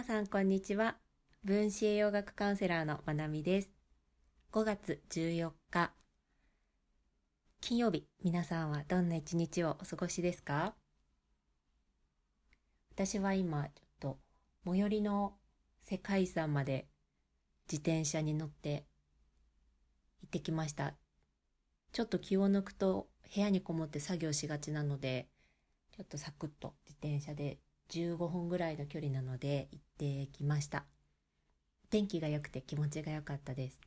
皆さんこんにちは。分子栄養学カウンセラーのまなみです。5月14日。金曜日皆さんはどんな一日をお過ごしですか？私は今ちょっと最寄りの世界遺産まで自転車に乗って行ってきました。ちょっと気を抜くと部屋にこもって作業しがちなのでちょっとサクッと自転車で15分ぐらいの距離なので行ってきました。天気が良くて気持ちが良かったです。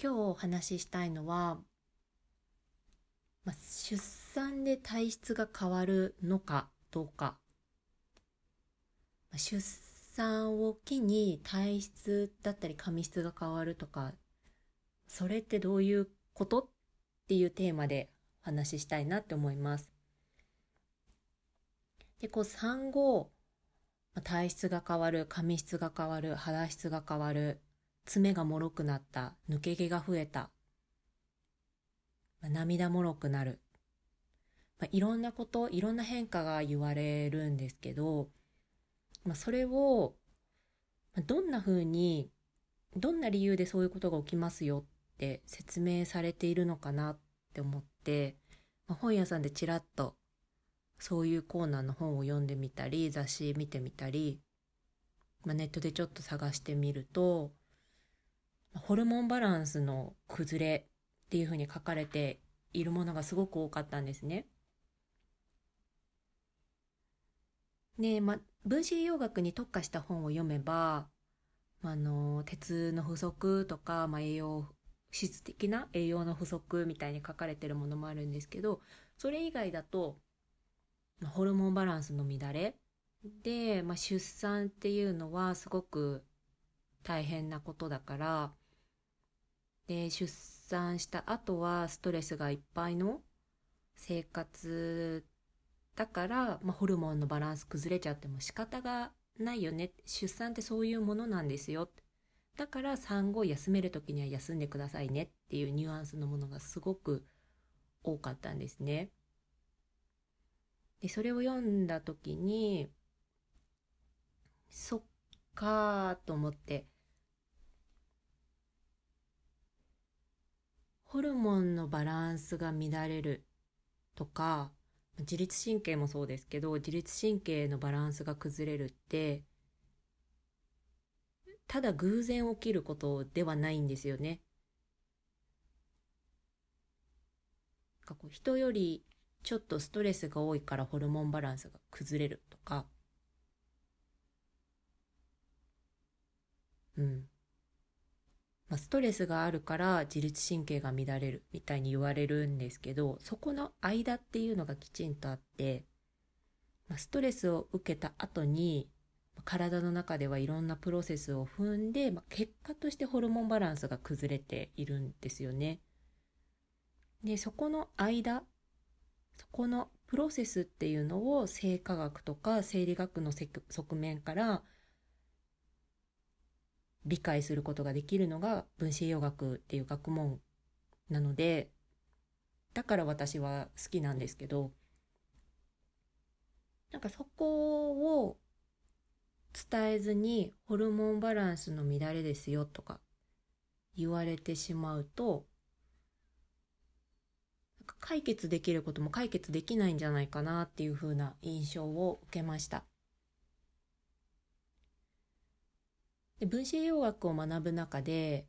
今日お話ししたいのは、まあ、出産で体質が変わるのかどうか。まあ、出産を機に体質だったり髪質が変わるとか、それってどういうこと？っていうテーマでお話ししたいなって思います。で、こう産後、体質が変わる、髪質が変わる、肌質が変わる、爪がもろくなった、抜け毛が増えた、まあ、涙もろくなる、まあ、いろんなこと、いろんな変化が言われるんですけど、まあ、それを、どんな風に、どんな理由でそういうことが起きますよって説明されているのかなって思って、まあ、本屋さんでちらっとそういうコーナーの本を読んでみたり雑誌見てみたり、まあ、ネットでちょっと探してみるとホルモンバランスの崩れっていうふうに書かれているものがすごく多かったんですね。で、まあ、分子栄養学に特化した本を読めば、あの、鉄の不足とか、まあ、栄養、質的な栄養の不足みたいに書かれてるものもあるんですけど、それ以外だと、ホルモンバランスの乱れ。で、まあ、出産っていうのはすごく大変なことだから。で出産した後はストレスがいっぱいの生活だから、まあ、ホルモンのバランス崩れちゃっても仕方がないよね。出産ってそういうものなんですよ。だから産後休める時には休んでくださいねっていうニュアンスのものがすごく多かったんですね。で、それを読んだ時に、そっかと思って、ホルモンのバランスが乱れるとか、自律神経もそうですけど、自律神経のバランスが崩れるって、ただ偶然起きることではないんですよね。人よりちょっとストレスが多いからホルモンバランスが崩れるとか、うん。まあ、ストレスがあるから自律神経が乱れるみたいに言われるんですけど、そこの間っていうのがきちんとあって、まあ、ストレスを受けた後に、体の中ではいろんなプロセスを踏んで、まあ、結果としてホルモンバランスが崩れているんですよね。で、そこの間そこのプロセスっていうのを生化学とか生理学の側面から理解することができるのが分子栄養学っていう学問なのでだから私は好きなんですけどなんかそこを伝えずにホルモンバランスの乱れですよとか言われてしまうと解決できることも解決できないんじゃないかなっていう風な印象を受けました。で分子栄養学を学ぶ中で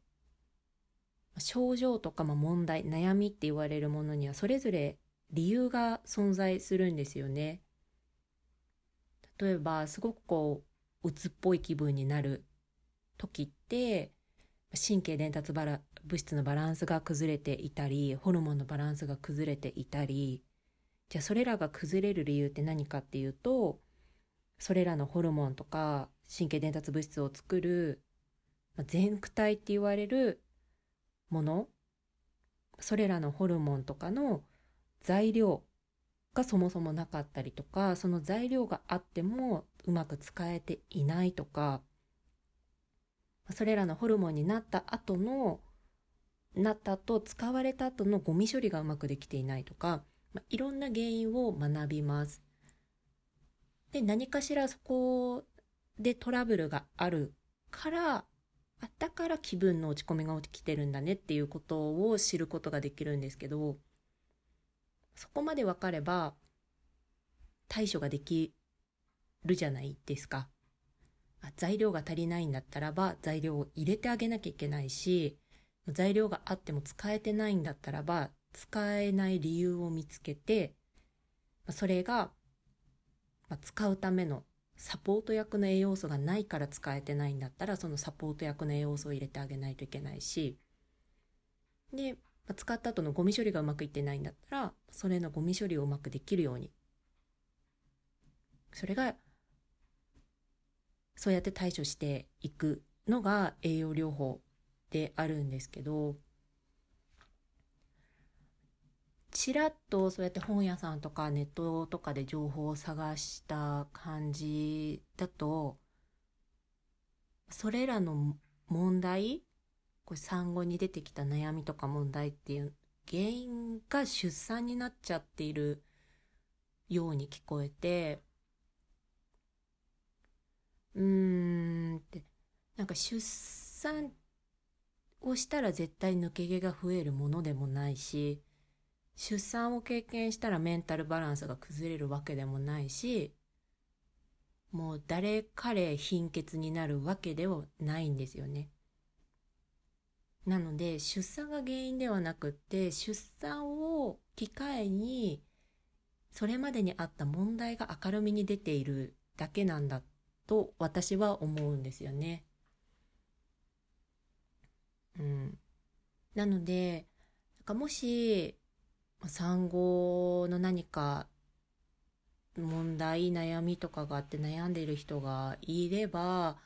症状とか問題悩みって言われるものにはそれぞれ理由が存在するんですよね。例えばすごくこう鬱っぽい気分になる時って神経伝達バラ物質のバランスが崩れていたりホルモンのバランスが崩れていたり。じゃあそれらが崩れる理由って何かっていうとそれらのホルモンとか神経伝達物質を作る全躯体って言われるものそれらのホルモンとかの材料がそもそもなかったりとかその材料があってもうまく使えていないとかそれらのホルモンになった後のなった後使われた後のゴミ処理がうまくできていないとか、まあ、いろんな原因を学びます。で、何かしらそこでトラブルがあるから、あだから気分の落ち込みが起きてるんだねっていうことを知ることができるんですけど、そこまでわかれば対処ができるじゃないですか。材料が足りないんだったらば材料を入れてあげなきゃいけないし、材料があっても使えてないんだったらば使えない理由を見つけて、それが使うためのサポート役の栄養素がないから使えてないんだったらそのサポート役の栄養素を入れてあげないといけないしで使った後のゴミ処理がうまくいってないんだったらそれのゴミ処理をうまくできるように。それがそうやって対処していくのが栄養療法であるんですけどちらっとそうやって本屋さんとかネットとかで情報を探した感じだとそれらの問題これ産後に出てきた悩みとか問題っていう原因が出産になっちゃっているように聞こえてうーんってなんか出産をしたら絶対抜け毛が増えるものでもないし出産を経験したらメンタルバランスが崩れるわけでもないし、もう誰彼貧血になるわけではないんですよね。なので出産が原因ではなくって出産を機会にそれまでにあった問題が明るみに出ているだけなんだと私は思うんですよね。うん。なので、なんかもし産後の何か問題悩みとかがあって悩んでいる人がいれば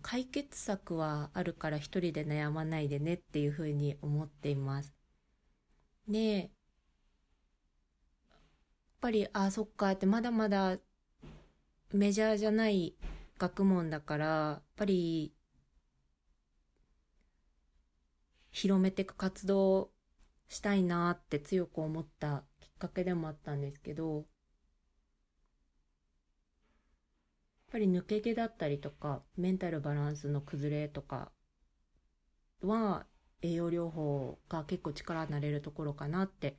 解決策はあるから一人で悩まないでねっていうふうに思っています。でやっぱりあそっかってまだまだメジャーじゃない学問だからやっぱり広めていく活動したいなって強く思ったきっかけでもあったんですけど、やっぱり抜け毛だったりとか、メンタルバランスの崩れとかは、栄養療法が結構力になれるところかなって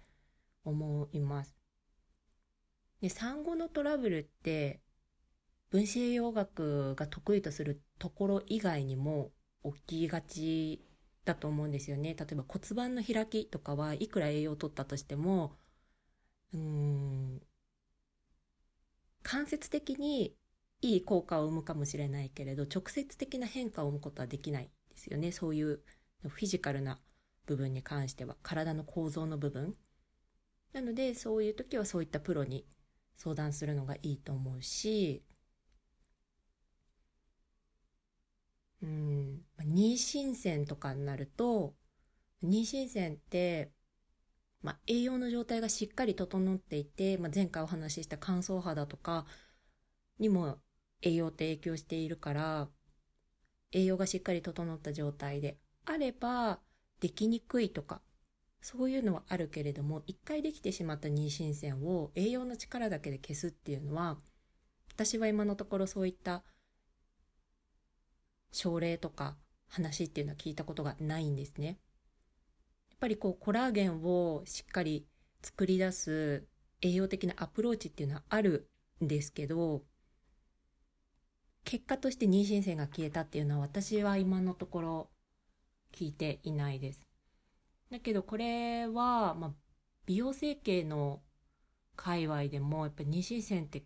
思います。で、産後のトラブルって、分子栄養学が得意とするところ以外にも起きがちだと思うんですよね。例えば骨盤の開きとかはいくら栄養を取ったとしても、うん、間接的にいい効果を生むかもしれないけれど、直接的な変化を生むことはできないですよね。そういうフィジカルな部分に関しては、体の構造の部分。なので、そういう時はそういったプロに相談するのがいいと思うし、うん、妊娠線とかになると、妊娠線って、まあ、栄養の状態がしっかり整っていて、まあ、前回お話しした乾燥肌とかにも栄養って影響しているから、栄養がしっかり整った状態であれば、できにくいとか、そういうのはあるけれども、一回できてしまった妊娠線を栄養の力だけで消すっていうのは、私は今のところそういった症例とか話っていうのは聞いたことがないんですね。やっぱりこうコラーゲンをしっかり作り出す栄養的なアプローチっていうのはあるんですけど、結果として妊娠線が消えたっていうのは私は今のところ聞いていないです。だけどこれは、まあ、美容整形の界隈でもやっぱり妊娠線って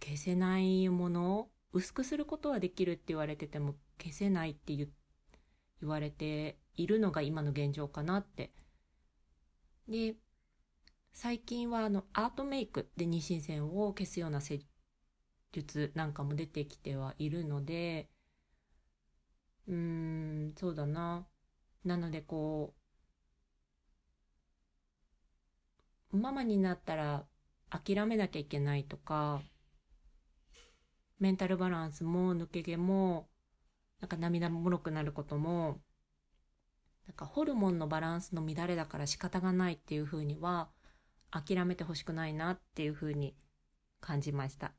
消せないもの薄くすることはできるって言われてても消せないって言言われているのが今の現状かなって。で、最近はあのアートメイクで妊娠線を消すような施術なんかも出てきてはいるので、うーん、そうだな。なのでこう、ママになったら諦めなきゃいけないとか、メンタルバランスも抜け毛もなんか涙もろくなることも、なんかホルモンのバランスの乱れだから仕方がないっていうふうには諦めてほしくないなっていうふうに感じました。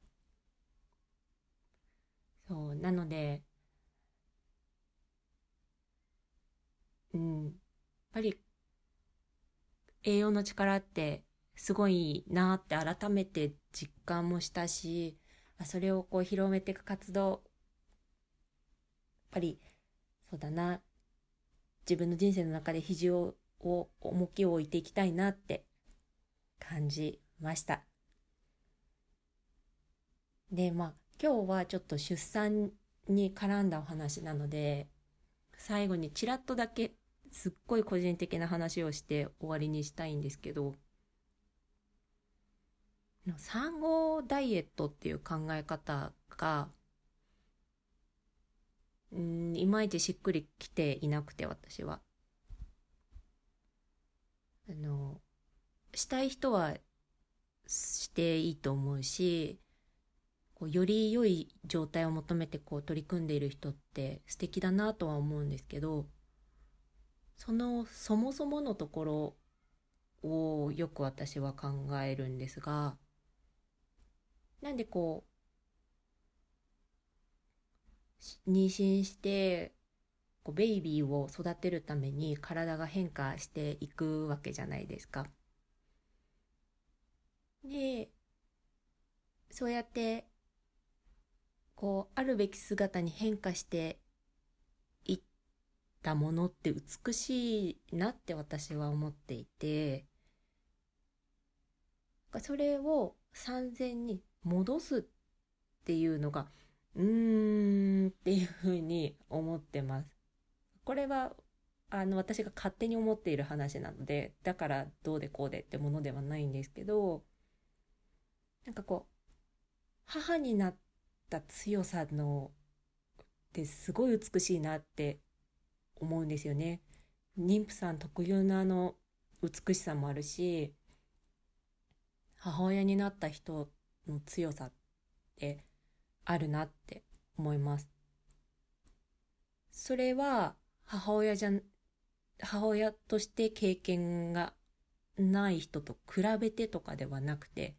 そう、なので、うん、やっぱり栄養の力ってすごいなって改めて実感もしたし、それをこう広めていく活動、やっぱりそうだな、自分の人生の中で肘を重きを置いていきたいなって感じました。で、まあ今日はちょっと出産に絡んだお話なので、最後にちらっとだけすっごい個人的な話をして終わりにしたいんですけど、産後ダイエットっていう考え方が、うん、いまいちしっくりきていなくて私は。あの、したい人はしていいと思うし、こうより良い状態を求めてこう取り組んでいる人って素敵だなとは思うんですけど、そのそもそものところをよく私は考えるんですが、なんでこう、妊娠して、こうベイビーを育てるために体が変化していくわけじゃないですか。で、そうやって、こう、あるべき姿に変化していったものって美しいなって私は思っていて、それを三千に戻すっていうのが、うーんっていうふうに思ってます。これは、あの、私が勝手に思っている話なので、だからどうでこうでってものではないんですけど、なんかこう、母になった強さの、ってすごい美しいなって思うんですよね。妊婦さん特有のあの美しさもあるし、母親になった人の強さってあるなって思います。それは母親じゃ、母親として経験がない人と比べてとかではなくて、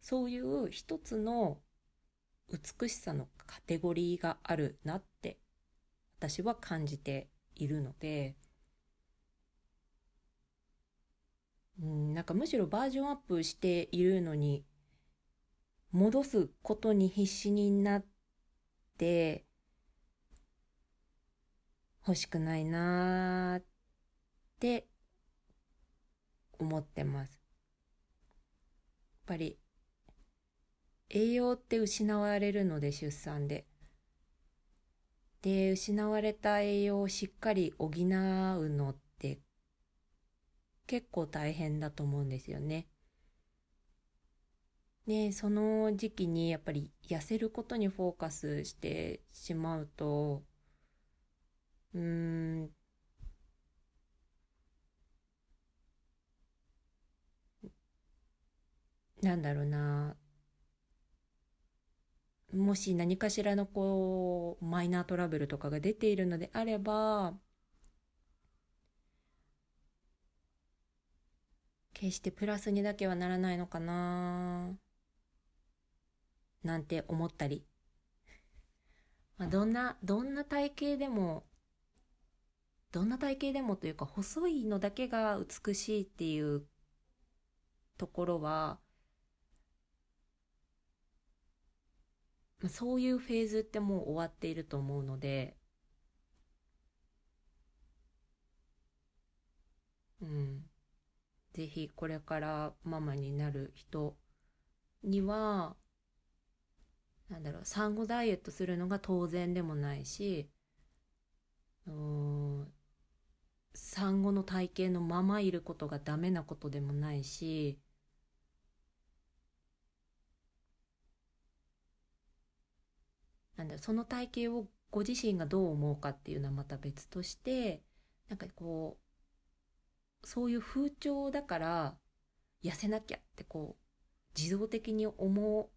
そういう一つの美しさのカテゴリーがあるなって私は感じているので、うん、なんかむしろバージョンアップしているのに戻すことに必死になって欲しくないなーって思ってます。やっぱり栄養って失われるので出産で。で、失われた栄養をしっかり補うのって結構大変だと思うんですよね。で、その時期にやっぱり痩せることにフォーカスしてしまうと、うーん、なんだろうな、もし何かしらのこう、マイナートラブルとかが出ているのであれば、決してプラスにだけはならないのかな。なんて思ったり。まあ、どんな、どんな体型でも、どんな体型でもというか、細いのだけが美しいっていうところは、まあ、そういうフェーズってもう終わっていると思うので、うん。ぜひこれからママになる人には、なんだろう、産後ダイエットするのが当然でもないし、産後の体型のままいることがダメなことでもないし、なんだろう、その体型をご自身がどう思うかっていうのはまた別として、なんかこう、そういう風潮だから痩せなきゃってこう、自動的に思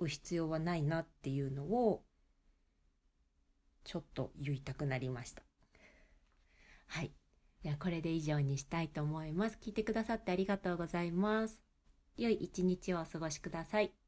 う必要はないなっていうのをちょっと言いたくなりました。はい。じゃあこれで以上にしたいと思います。聞いてくださってありがとうございます。良い一日をお過ごしください。